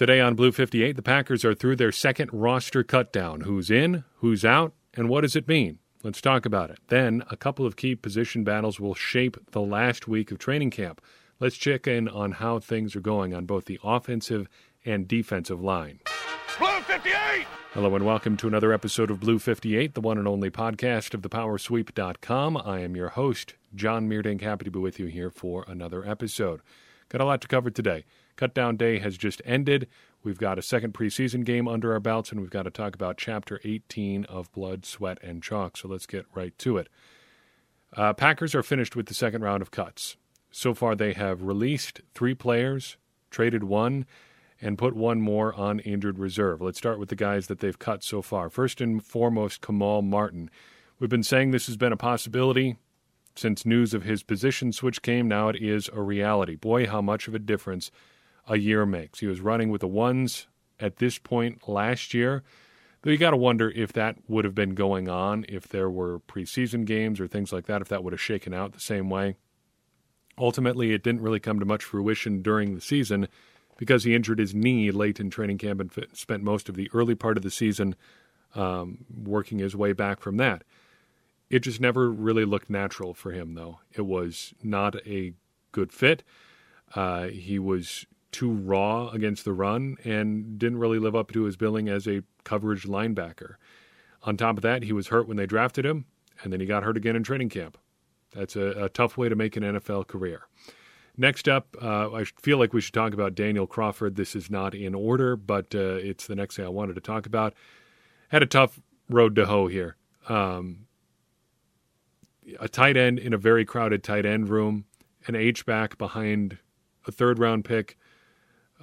Today on Blue 58, the Packers are through their second roster cutdown. Who's in, who's out, and what does it mean? Let's talk about it. Then, a couple of key position battles will shape the last week of training camp. Let's check in on how things are going on both the offensive and defensive line. Blue 58! Hello and welcome to another episode of Blue 58, the one and only podcast of thepowersweep.com. I am your host, John Meerdink. Happy to be with you here for another episode. Got a lot to cover today. Cutdown day has just ended. We've got a second preseason game under our belts, and we've got to talk about Chapter 18 of Blood, Sweat, and Chalk. So let's get right to it. Uh, Packers are finished with the second round of cuts. So far, they have released three players, traded one, and put one more on injured reserve. Let's start with the guys that they've cut so far. First and foremost, Kamal Martin. We've been saying this has been a possibility since news of his position switch came. Now it is a reality. Boy, how much of a difference a year makes. He was running with the ones at this point last year. Though you got to wonder if that would have been going on if there were preseason games or things like that, if that would have shaken out the same way. Ultimately, it didn't really come to much fruition during the season because he injured his knee late in training camp and spent most of the early part of the season um, working his way back from that. It just never really looked natural for him, though. It was not a good fit. Uh, he was too raw against the run and didn't really live up to his billing as a coverage linebacker. On top of that, he was hurt when they drafted him, and then he got hurt again in training camp. That's a, a tough way to make an NFL career. Next up, uh, I feel like we should talk about Daniel Crawford. This is not in order, but uh, it's the next thing I wanted to talk about. Had a tough road to hoe here. Um, a tight end in a very crowded tight end room, an H back behind a third round pick,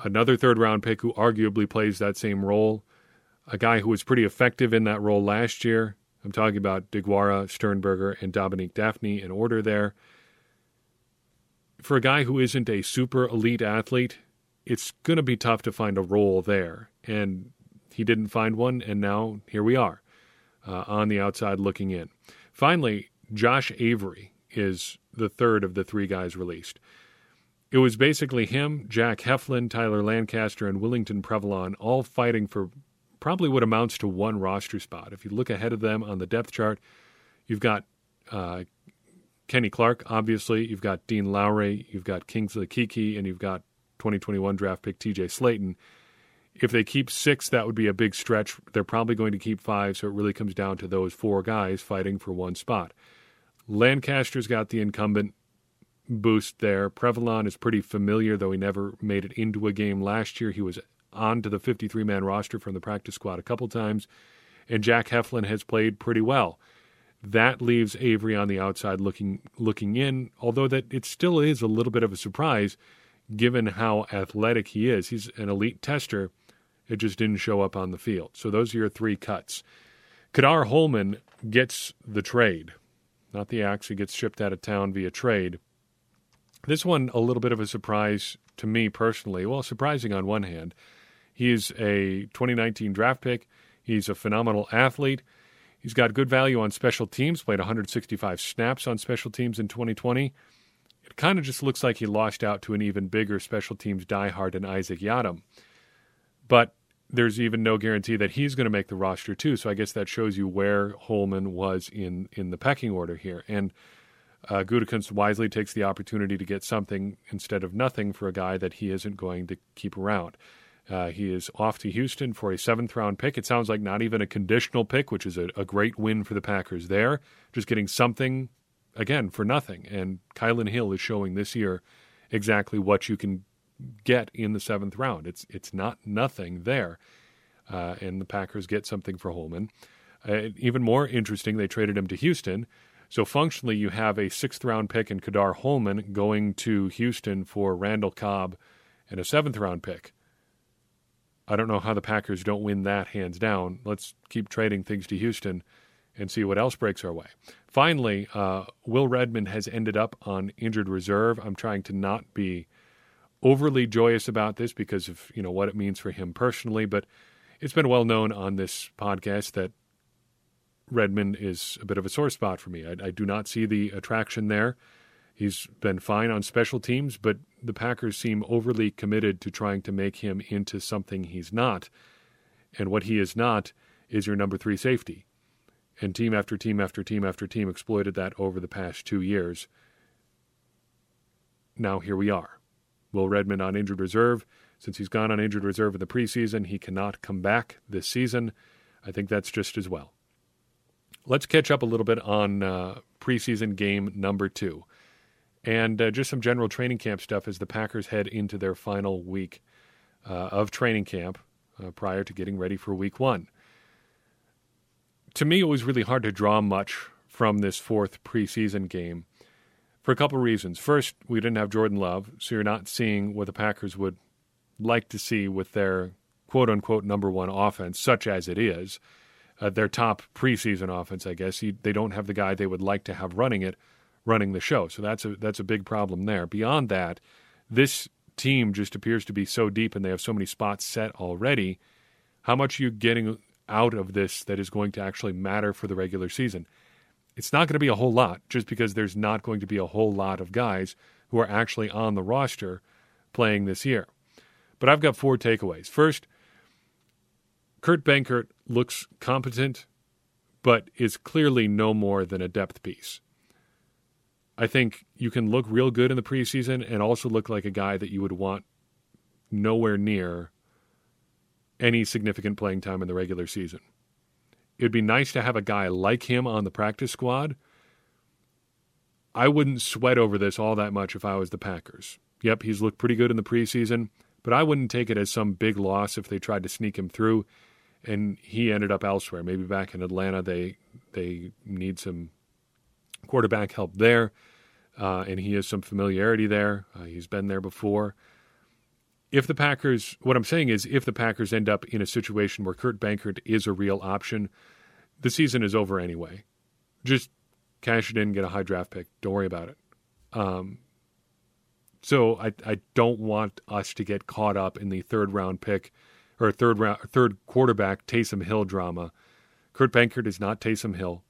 another third round pick who arguably plays that same role, a guy who was pretty effective in that role last year. I'm talking about Deguara, Sternberger, and Dominique Dafney in order there. For a guy who isn't a super elite athlete, it's going to be tough to find a role there. And he didn't find one, and now here we are uh, on the outside looking in. Finally, Josh Avery is the third of the three guys released. It was basically him, Jack Heflin, Tyler Lancaster, and Willington Previlon all fighting for probably what amounts to one roster spot. If you look ahead of them on the depth chart, you've got uh, Kenny Clark, obviously. You've got Dean Lowry. You've got Kingsley Keke, and you've got 2021 draft pick TJ Slaton. If they keep six, that would be a big stretch. They're probably going to keep five, so it really comes down to those four guys fighting for one spot. Lancaster's got the incumbent boost there. Previlon is pretty familiar, though he never made it into a game last year. He was on to the 53 man roster from the practice squad a couple times, and Jack Heflin has played pretty well. That leaves Avery on the outside looking looking in, although that it still is a little bit of a surprise given how athletic he is. He's an elite tester. It just didn't show up on the field. So those are your three cuts. Ka'dar Hollman gets the trade, not the axe. He gets shipped out of town via trade. This one, a little bit of a surprise to me personally. Well, surprising on one hand. He is a 2019 draft pick. He's a phenomenal athlete. He's got good value on special teams, played 165 snaps on special teams in 2020. It kind of just looks like he lost out to an even bigger special teams diehard in Isaac Yiadom. But there's even no guarantee that he's going to make the roster too. So I guess that shows you where Hollman was in in the pecking order here. And uh, wisely takes the opportunity to get something instead of nothing for a guy that he isn't going to keep around. Uh, he is off to Houston for a seventh round pick. It sounds like not even a conditional pick, which is a, a great win for the Packers there. Just getting something, again, for nothing. And Kylin Hill is showing this year exactly what you can get in the seventh round. It's, it's not nothing there. Uh, and the Packers get something for Hollman. Uh, even more interesting, they traded him to Houston so functionally, you have a sixth round pick in Ka'dar Hollman going to Houston for Randall Cobb and a seventh round pick. I don't know how the Packers don't win that hands down. Let's keep trading things to Houston and see what else breaks our way. Finally, uh, Will Redmond has ended up on injured reserve. I'm trying to not be overly joyous about this because of you know what it means for him personally, but it's been well known on this podcast that Redmond is a bit of a sore spot for me. I, I, do not see the attraction there. He's been fine on special teams, but the Packers seem overly committed to trying to make him into something he's not. And what he is not is your number three safety. And team after team after team after team exploited that over the past two years. Now here we are. Will Redmond on injured reserve. Since he's gone on injured reserve in the preseason, he cannot come back this season. I think that's just as well. Let's catch up a little bit on uh, preseason game number two and uh, just some general training camp stuff as the Packers head into their final week uh, of training camp uh, prior to getting ready for week one. To me, it was really hard to draw much from this fourth preseason game for a couple of reasons. First, we didn't have Jordan Love, so you're not seeing what the Packers would like to see with their quote unquote number one offense, such as it is. Uh, their top preseason offense, I guess. they don't have the guy they would like to have running it, running the show. So that's a that's a big problem there. Beyond that, this team just appears to be so deep and they have so many spots set already. How much are you getting out of this that is going to actually matter for the regular season? it's not going to be a whole lot just because there's not going to be a whole lot of guys who are actually on the roster playing this year. But I've got four takeaways. First, Kurt Benkert looks competent, but is clearly no more than a depth piece. I think you can look real good in the preseason and also look like a guy that you would want nowhere near any significant playing time in the regular season. It'd be nice to have a guy like him on the practice squad. I wouldn't sweat over this all that much if I was the Packers. Yep, he's looked pretty good in the preseason, but I wouldn't take it as some big loss if they tried to sneak him through and he ended up elsewhere. Maybe back in Atlanta they they need some quarterback help there. Uh, and he has some familiarity there. Uh, he's been there before. If the Packers, what I'm saying is, if the Packers end up in a situation where Kurt Benkert is a real option, the season is over anyway. Just cash it in, get a high draft pick. Don't worry about it. Um, so I I don't want us to get caught up in the third round pick or third round third quarterback Taysom Hill drama. Kurt Benkert is not Taysom Hill.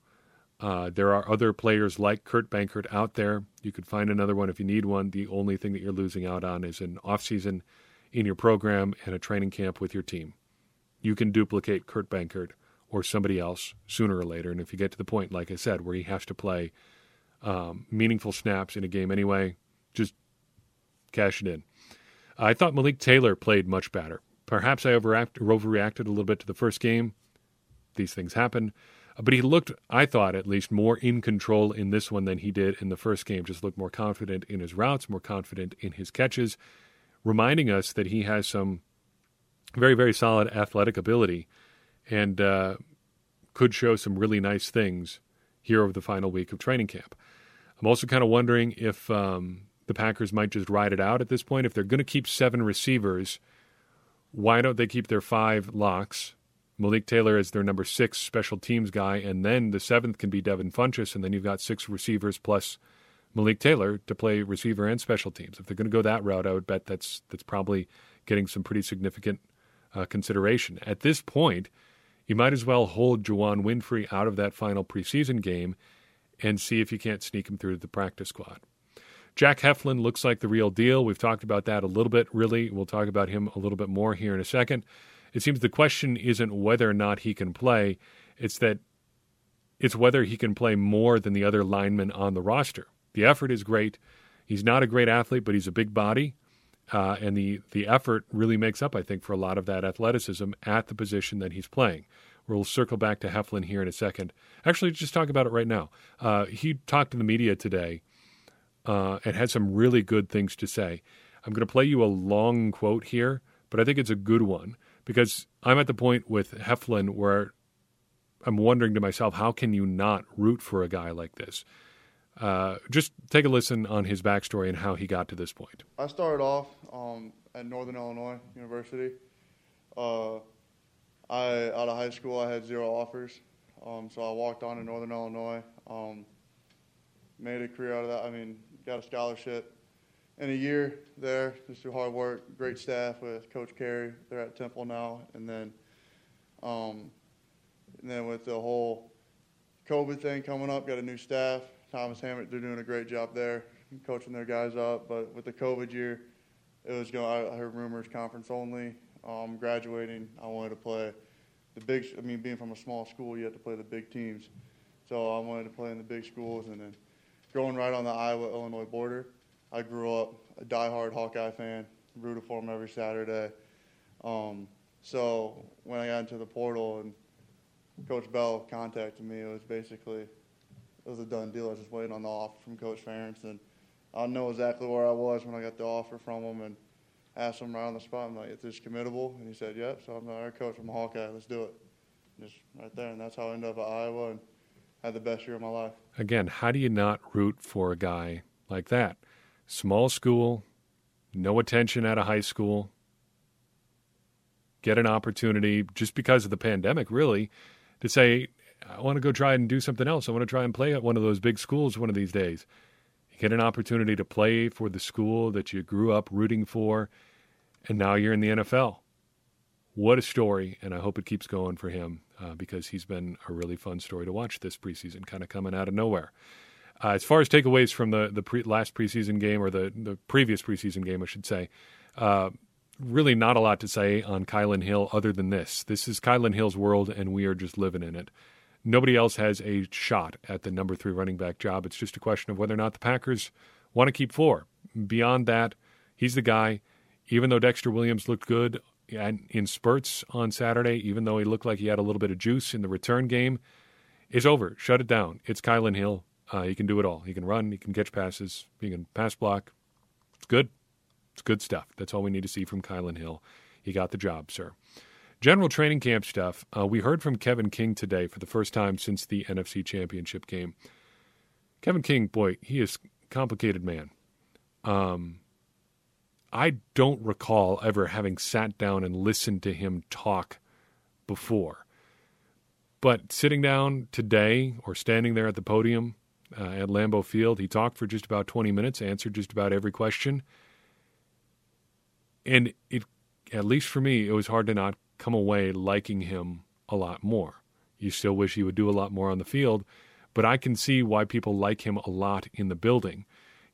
Uh, there are other players like Kurt Benkert out there. You could find another one if you need one. The only thing that you're losing out on is an offseason in your program and a training camp with your team. You can duplicate Kurt Benkert or somebody else sooner or later. And if you get to the point, like I said, where he has to play um, meaningful snaps in a game anyway, just cash it in. I thought Malik Taylor played much better. Perhaps I overact, overreacted a little bit to the first game. These things happen. But he looked, I thought at least, more in control in this one than he did in the first game. Just looked more confident in his routes, more confident in his catches, reminding us that he has some very, very solid athletic ability and uh, could show some really nice things here over the final week of training camp. I'm also kind of wondering if um, the Packers might just ride it out at this point. If they're going to keep seven receivers, why don't they keep their five locks? Malik Taylor is their number six special teams guy, and then the seventh can be Devin Funchess, and then you've got six receivers plus Malik Taylor to play receiver and special teams. If they're going to go that route, I would bet that's that's probably getting some pretty significant uh, consideration. At this point, you might as well hold Juwann Winfree out of that final preseason game and see if you can't sneak him through the practice squad. Jack Heflin looks like the real deal. We've talked about that a little bit, really. We'll talk about him a little bit more here in a second. It seems the question isn't whether or not he can play, it's that it's whether he can play more than the other linemen on the roster. The effort is great. He's not a great athlete, but he's a big body. Uh, and the, the effort really makes up, I think, for a lot of that athleticism at the position that he's playing. We'll circle back to Heflin here in a second. Actually, just talk about it right now. Uh, he talked to the media today uh, and had some really good things to say. I'm going to play you a long quote here, but I think it's a good one because I'm at the point with Heflin where I'm wondering to myself, how can you not root for a guy like this? Uh, just take a listen on his backstory and how he got to this point. I started off um, at Northern Illinois University. Uh, I out of high school, I had zero offers, um, so I walked on to Northern Illinois. Um, made a career out of that. I mean, got a scholarship in a year there, just through hard work, great staff with Coach Carey. They're at Temple now, and then, um, and then with the whole COVID thing coming up, got a new staff. Thomas Hammock, they're doing a great job there. coaching their guys up. But with the COVID year, it was going. I heard rumors conference only. Um, graduating, I wanted to play the big. I mean, being from a small school, you have to play the big teams. So I wanted to play in the big schools, and then going right on the Iowa-Illinois border. I grew up a diehard Hawkeye fan, rooted for them every Saturday. Um, so when I got into the portal and Coach Bell contacted me, it was basically it was a done deal. I was just waiting on the offer from Coach Ferentz, and I know exactly where I was when I got the offer from him, and asked him right on the spot, I'm like, "Is this committable?" And he said, "Yep." So I'm like, "All right, Coach, I'm a Hawkeye. Let's do it." Just right there, and that's how I ended up at Iowa and had the best year of my life. Again, how do you not root for a guy like that? Small school, no attention out of high school, get an opportunity just because of the pandemic, really, to say, I want to go try and do something else. I want to try and play at one of those big schools one of these days. You get an opportunity to play for the school that you grew up rooting for, and now you're in the NFL. What a story, and I hope it keeps going for him uh, because he's been a really fun story to watch this preseason, kind of coming out of nowhere. Uh, as far as takeaways from the the pre- last preseason game or the the previous preseason game, I should say, uh, really not a lot to say on Kylin Hill other than this. This is Kylin Hill's world, and we are just living in it. Nobody else has a shot at the number three running back job. It's just a question of whether or not the Packers want to keep four. Beyond that, he's the guy. Even though Dexter Williams looked good in spurts on Saturday, even though he looked like he had a little bit of juice in the return game, is over. Shut it down. It's Kylin Hill. Uh, he can do it all. He can run. He can catch passes. He can pass block. It's good. It's good stuff. That's all we need to see from Kylin Hill. He got the job, sir. General training camp stuff. Uh, we heard from Kevin King today for the first time since the NFC Championship game. Kevin King, boy, he is complicated man. Um, I don't recall ever having sat down and listened to him talk before. But sitting down today or standing there at the podium uh, at Lambeau Field. He talked for just about 20 minutes, answered just about every question. And it, at least for me, it was hard to not come away liking him a lot more. You still wish he would do a lot more on the field, but I can see why people like him a lot in the building.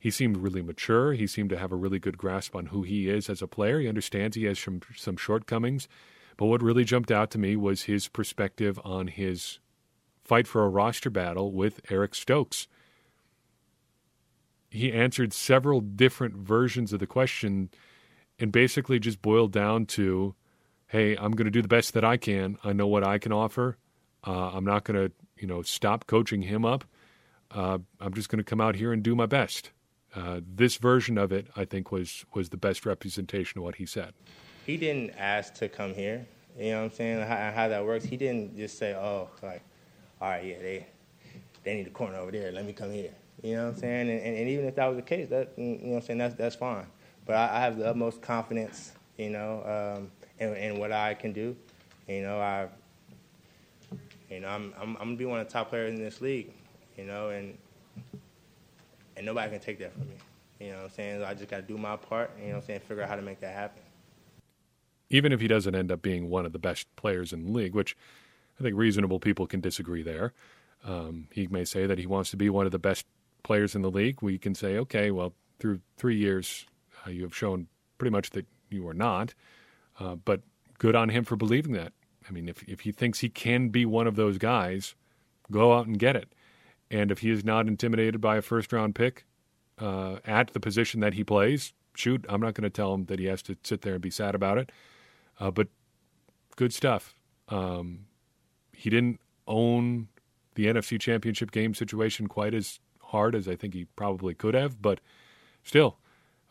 He seemed really mature. He seemed to have a really good grasp on who he is as a player. He understands he has some, some shortcomings. But what really jumped out to me was his perspective on his fight for a roster battle with Eric Stokes. He answered several different versions of the question and basically just boiled down to hey, I'm going to do the best that I can. I know what I can offer. Uh, I'm not going to, you know, stop coaching him up. Uh, I'm just going to come out here and do my best. Uh, this version of it, I think, was was the best representation of what he said. He didn't ask to come here. You know what I'm saying? How, how that works. He didn't just say, "Oh, like all right, yeah, they they need a corner over there. Let me come here. You know what I'm saying? And, and, and even if that was the case, that you know what I'm saying, that's that's fine. But I, I have the utmost confidence, you know, um, in, in what I can do. You know, I, you know, I'm, I'm I'm gonna be one of the top players in this league. You know, and and nobody can take that from me. You know what I'm saying? I just got to do my part. You know what I'm saying? Figure out how to make that happen. Even if he doesn't end up being one of the best players in the league, which I think reasonable people can disagree there. Um, he may say that he wants to be one of the best players in the league. We can say, okay, well, through three years, uh, you have shown pretty much that you are not. Uh, but good on him for believing that. I mean, if if he thinks he can be one of those guys, go out and get it. And if he is not intimidated by a first round pick uh, at the position that he plays, shoot, I'm not going to tell him that he has to sit there and be sad about it. Uh, but good stuff. Um, he didn't own the NFC Championship game situation quite as hard as I think he probably could have, but still,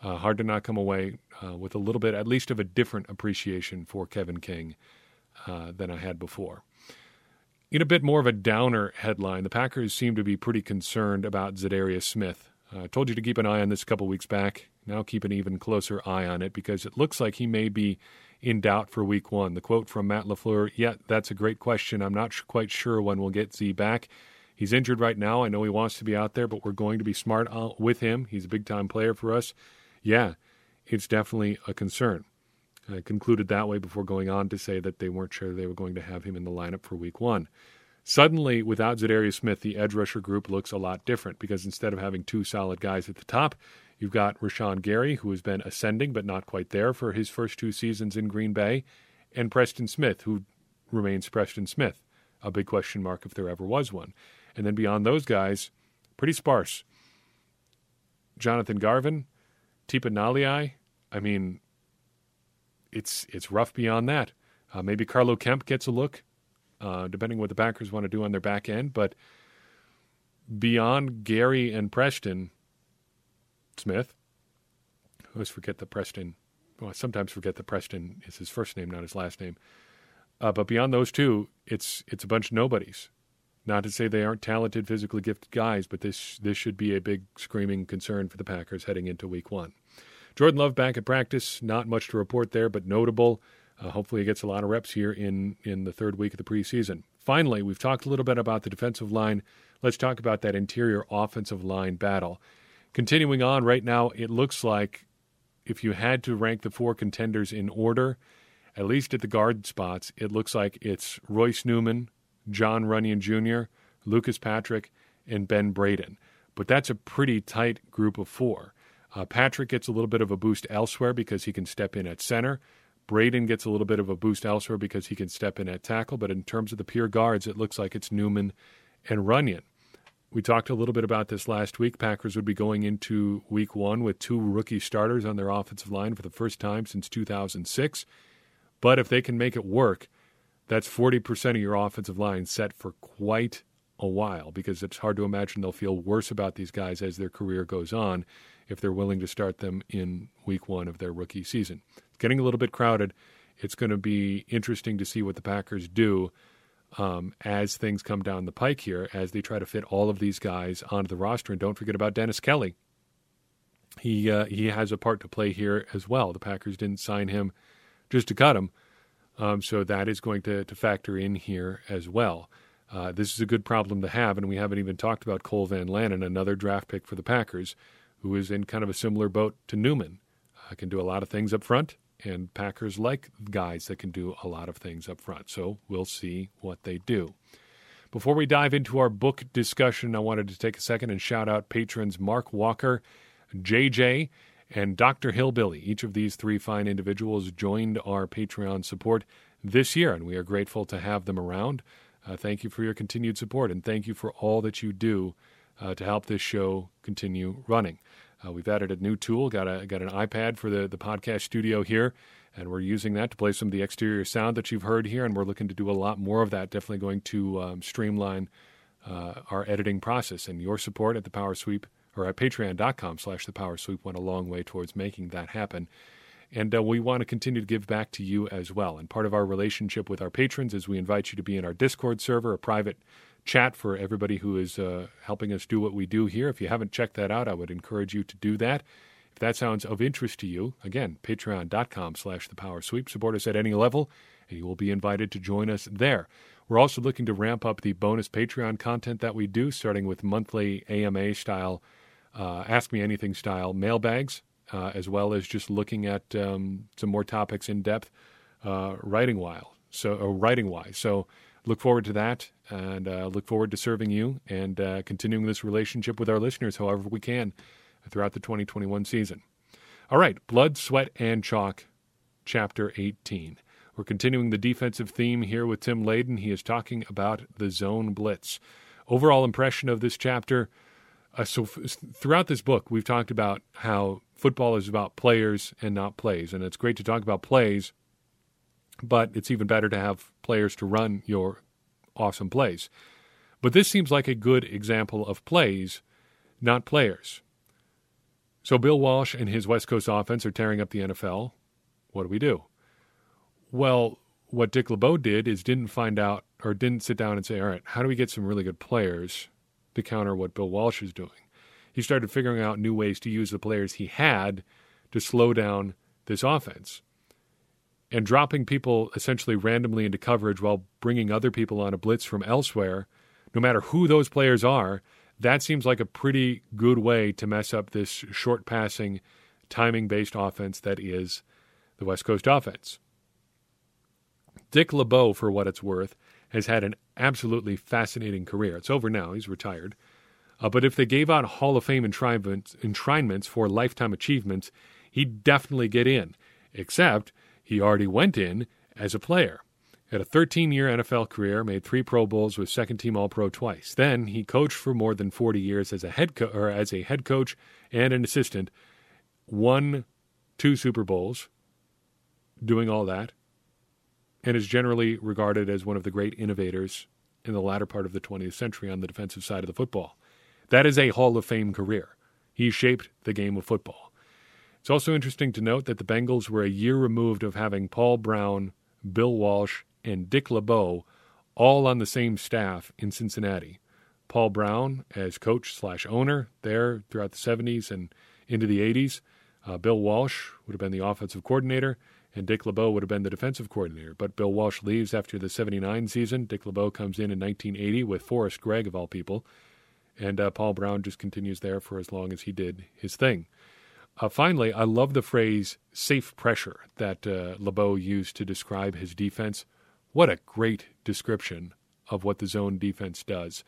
uh, hard to not come away uh, with a little bit, at least, of a different appreciation for Kevin King uh, than I had before. In a bit more of a downer headline, the Packers seem to be pretty concerned about Za'Darius Smith. I told you to keep an eye on this a couple weeks back. Now keep an even closer eye on it because it looks like he may be in doubt for week one. The quote from Matt LaFleur, yeah, that's a great question. I'm not quite sure when we'll get Z back. He's injured right now. I know he wants to be out there, but we're going to be smart uh, with him. He's a big time player for us. Yeah, it's definitely a concern. I concluded that way before going on to say that they weren't sure they were going to have him in the lineup for week one. Suddenly, without Za'Darius Smith, the edge rusher group looks a lot different because instead of having two solid guys at the top, you've got Rashan Gary, who has been ascending but not quite there for his first two seasons in Green Bay, and Preston Smith, who remains Preston Smith, a big question mark if there ever was one. And then beyond those guys, pretty sparse. Jonathan Garvin, Tipa Galeai, I mean, it's it's rough beyond that. Uh, maybe Carlo Kemp gets a look, uh, depending what the Packers want to do on their back end. But beyond Gary and Preston Smith, I always forget the Preston. Well, I sometimes forget that Preston is his first name, not his last name. Uh, but beyond those two, it's it's a bunch of nobodies. Not to say they aren't talented, physically gifted guys, but this this should be a big screaming concern for the Packers heading into Week One. Jordan Love back at practice. Not much to report there, but notable. Uh, hopefully, he gets a lot of reps here in in the third week of the preseason. Finally, we've talked a little bit about the defensive line. Let's talk about that interior offensive line battle. Continuing on right now, it looks like if you had to rank the four contenders in order, at least at the guard spots, it looks like it's Royce Newman, Jon Runyan Jr., Lucas Patrick, and Ben Braden. But that's a pretty tight group of four. Uh, Patrick gets a little bit of a boost elsewhere because he can step in at center. Braden gets a little bit of a boost elsewhere because he can step in at tackle. But in terms of the pure guards, it looks like it's Newman and Runyan. We talked a little bit about this last week. Packers would be going into week one with two rookie starters on their offensive line for the first time since 2006. But if they can make it work, that's 40% of your offensive line set for quite a while because it's hard to imagine they'll feel worse about these guys as their career goes on if they're willing to start them in week one of their rookie season. It's getting a little bit crowded. It's going to be interesting to see what the Packers do um, as things come down the pike here, as they try to fit all of these guys onto the roster. And don't forget about Dennis Kelly. He uh, he has a part to play here as well. The Packers didn't sign him just to cut him, um, so that is going to, to factor in here as well. Uh, this is a good problem to have, and we haven't even talked about Cole Van Lanen, another draft pick for the Packers, who is in kind of a similar boat to Newman. Uh, can do a lot of things up front, and Packers like guys that can do a lot of things up front. So we'll see what they do. Before we dive into our book discussion, I wanted to take a second and shout out patrons Mark Walker, JJ, and Dr. Hillbilly. Each of these three fine individuals joined our Patreon support this year, and we are grateful to have them around. Uh, thank you for your continued support, and thank you for all that you do uh, to help this show continue running. Uh, we've added a new tool, got a got an iPad for the the podcast studio here, and we're using that to play some of the exterior sound that you've heard here, and we're looking to do a lot more of that. Definitely going to um, streamline uh, our editing process, and your support at the Power Sweep or at patreon.com slash the power sweep went a long way towards making that happen and uh, we want to continue to give back to you as well and part of our relationship with our patrons is we invite you to be in our discord server a private chat for everybody who is uh, helping us do what we do here. If you haven't checked that out, I would encourage you to do that. If that sounds of interest to you, again, patreon.com slash the power sweep. Support us at any level, and you will be invited to join us there. We're also looking to ramp up the bonus Patreon content that we do, starting with monthly AMA style, uh, Ask Me Anything style mailbags, uh, as well as just looking at um, some more topics in depth uh, writing while so writing wise. So look forward to that and uh, look forward to serving you and uh, continuing this relationship with our listeners however we can throughout the 2021 season. All right, Blood, Sweat, and Chalk, Chapter 18. We're continuing the defensive theme here with Tim Layden. He is talking about the zone blitz. Overall impression of this chapter. Uh, so, f- throughout this book, we've talked about how football is about players and not plays. And it's great to talk about plays but it's even better to have players to run your awesome plays. But this seems like a good example of plays, not players. So Bill Walsh and his West Coast offense are tearing up the NFL. What do we do? Well, what Dick LeBeau did is didn't find out or didn't sit down and say, all right, how do we get some really good players to counter what Bill Walsh is doing? He started figuring out new ways to use the players he had to slow down this offense and dropping people essentially randomly into coverage while bringing other people on a blitz from elsewhere, no matter who those players are, that seems like a pretty good way to mess up this short passing, timing based offense that is the West Coast offense. Dick LeBeau, for what it's worth, has had an absolutely fascinating career. It's over now, he's retired. Uh, but if they gave out Hall of Fame enshrinements, enshrinements for lifetime achievements, he'd definitely get in, except he already went in as a player. Had a 13 year NFL career, made three Pro Bowls, was second team All Pro twice. Then he coached for more than 40 years as a head co- or as a head coach and an assistant, won two Super Bowls, doing all that, and is generally regarded as one of the great innovators in the latter part of the 20th century on the defensive side of the football. That is a Hall of Fame career. He shaped the game of football. It's also interesting to note that the Bengals were a year removed of having Paul Brown, Bill Walsh, and Dick LeBeau all on the same staff in Cincinnati. Paul Brown as coach slash owner there throughout the 70s and into the 80s. Uh, Bill Walsh would have been the offensive coordinator, and Dick LeBeau would have been the defensive coordinator. But Bill Walsh leaves after the 79 season. Dick LeBeau comes in in 1980 with Forrest Gregg, of all people. And uh, Paul Brown just continues there for as long as he did his thing. Uh, finally, I love the phrase safe pressure that uh, LeBeau used to describe his defense. What a great description of what the zone defense does.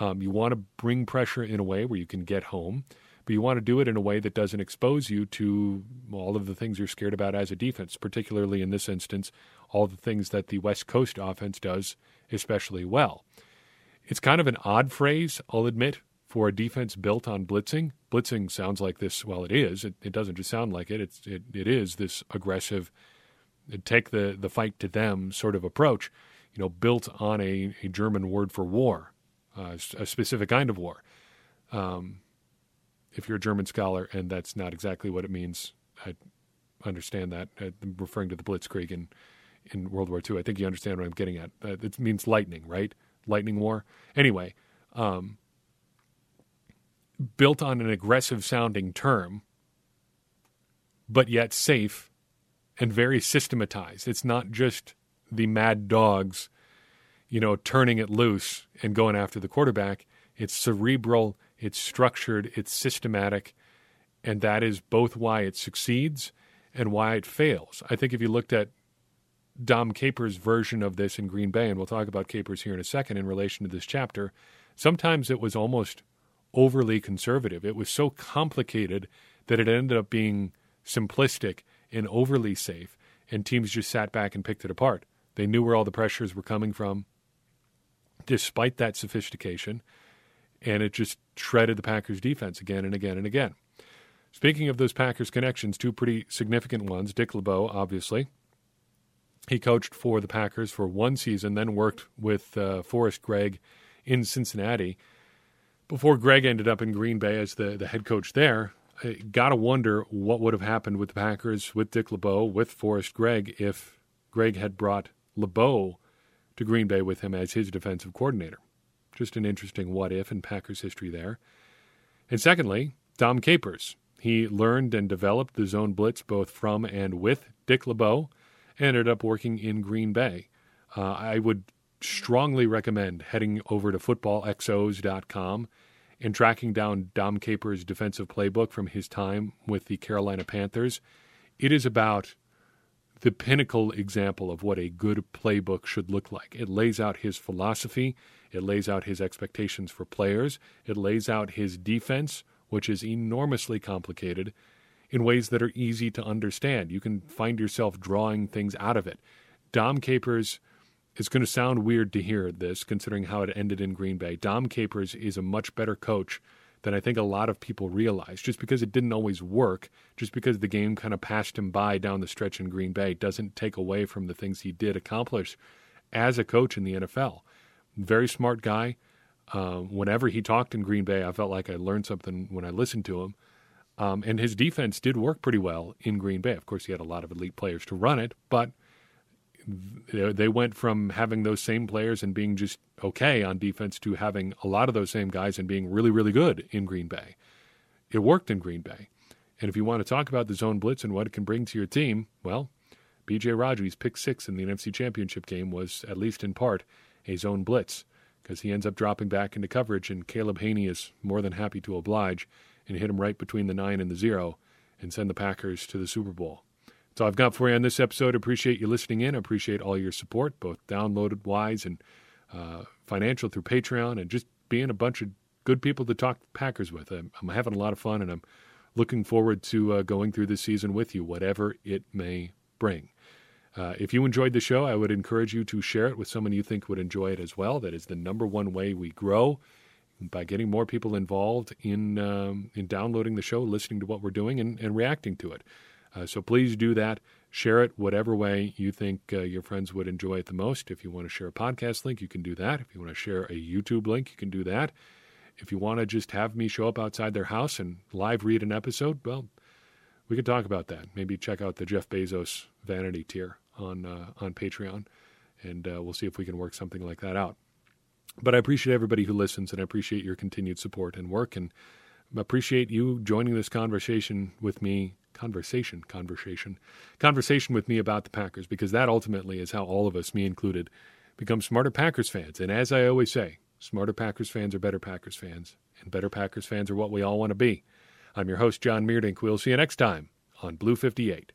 Um, you want to bring pressure in a way where you can get home, but you want to do it in a way that doesn't expose you to all of the things you're scared about as a defense, particularly in this instance, all the things that the West Coast offense does especially well. It's kind of an odd phrase, I'll admit, for a defense built on blitzing. Blitzing sounds like this. Well, it is. It, it doesn't just sound like it. It's it, it is this aggressive, take the the fight to them sort of approach. You know, built on a, a German word for war, uh, a specific kind of war. Um, if you're a German scholar and that's not exactly what it means, I understand that. I'm referring to the Blitzkrieg in in World War II. I think you understand what I'm getting at. Uh, it means lightning, right? lightning war. Anyway, um, built on an aggressive sounding term, but yet safe and very systematized. It's not just the mad dogs, you know, turning it loose and going after the quarterback. It's cerebral, it's structured, it's systematic, and that is both why it succeeds and why it fails. I think if you looked at Dom Capers' version of this in Green Bay, and we'll talk about Capers here in a second in relation to this chapter, sometimes it was almost overly conservative. It was so complicated that it ended up being simplistic and overly safe, and teams just sat back and picked it apart. They knew where all the pressures were coming from, despite that sophistication, and it just shredded the Packers' defense again and again and again. Speaking of those Packers connections, two pretty significant ones Dick LeBeau, obviously, he coached for the Packers for one season, then worked with uh, Forrest Gregg in Cincinnati. Before Gregg ended up in Green Bay as the, the head coach there, I got to wonder what would have happened with the Packers, with Dick LeBeau, with Forrest Gregg, if Gregg had brought LeBeau to Green Bay with him as his defensive coordinator. Just an interesting what if in Packers history there. And secondly, Dom Capers. He learned and developed the zone blitz both from and with Dick LeBeau ended up working in Green Bay. Uh, I would strongly recommend heading over to footballxos.com and tracking down Dom Capers' defensive playbook from his time with the Carolina Panthers. It is about the pinnacle example of what a good playbook should look like. It lays out his philosophy, it lays out his expectations for players, it lays out his defense, which is enormously complicated, in ways that are easy to understand. You can find yourself drawing things out of it. Dom Capers it's going to sound weird to hear this considering how it ended in Green Bay. Dom Capers is a much better coach than I think a lot of people realize. Just because it didn't always work, just because the game kind of passed him by down the stretch in Green Bay, doesn't take away from the things he did accomplish as a coach in the NFL. Very smart guy. Uh, whenever he talked in Green Bay, I felt like I learned something when I listened to him. Um, and his defense did work pretty well in Green Bay. Of course, he had a lot of elite players to run it, but they went from having those same players and being just okay on defense to having a lot of those same guys and being really, really good in Green Bay. It worked in Green Bay. And if you want to talk about the zone blitz and what it can bring to your team, well, BJ Raji's pick six in the NFC Championship game was, at least in part, a zone blitz because he ends up dropping back into coverage, and Caleb Hanie is more than happy to oblige and hit him right between the nine and the zero and send the Packers to the Super Bowl. All I've got for you on this episode. Appreciate you listening in. Appreciate all your support, both downloaded wise and uh, financial through Patreon, and just being a bunch of good people to talk Packers with. I'm, I'm having a lot of fun, and I'm looking forward to uh, going through this season with you, whatever it may bring. Uh, if you enjoyed the show, I would encourage you to share it with someone you think would enjoy it as well. That is the number one way we grow by getting more people involved in um, in downloading the show, listening to what we're doing, and, and reacting to it. Uh, so please do that. Share it whatever way you think uh, your friends would enjoy it the most. If you want to share a podcast link, you can do that. If you want to share a YouTube link, you can do that. If you want to just have me show up outside their house and live read an episode, well, we could talk about that. Maybe check out the Jeff Bezos vanity tier on uh, on Patreon, and uh, we'll see if we can work something like that out. But I appreciate everybody who listens, and I appreciate your continued support and work, and appreciate you joining this conversation with me. Conversation, conversation, conversation with me about the Packers, because that ultimately is how all of us, me included, become smarter Packers fans. And as I always say, smarter Packers fans are better Packers fans, and better Packers fans are what we all want to be. I'm your host, John Meerdink. We'll see you next time on Blue 58.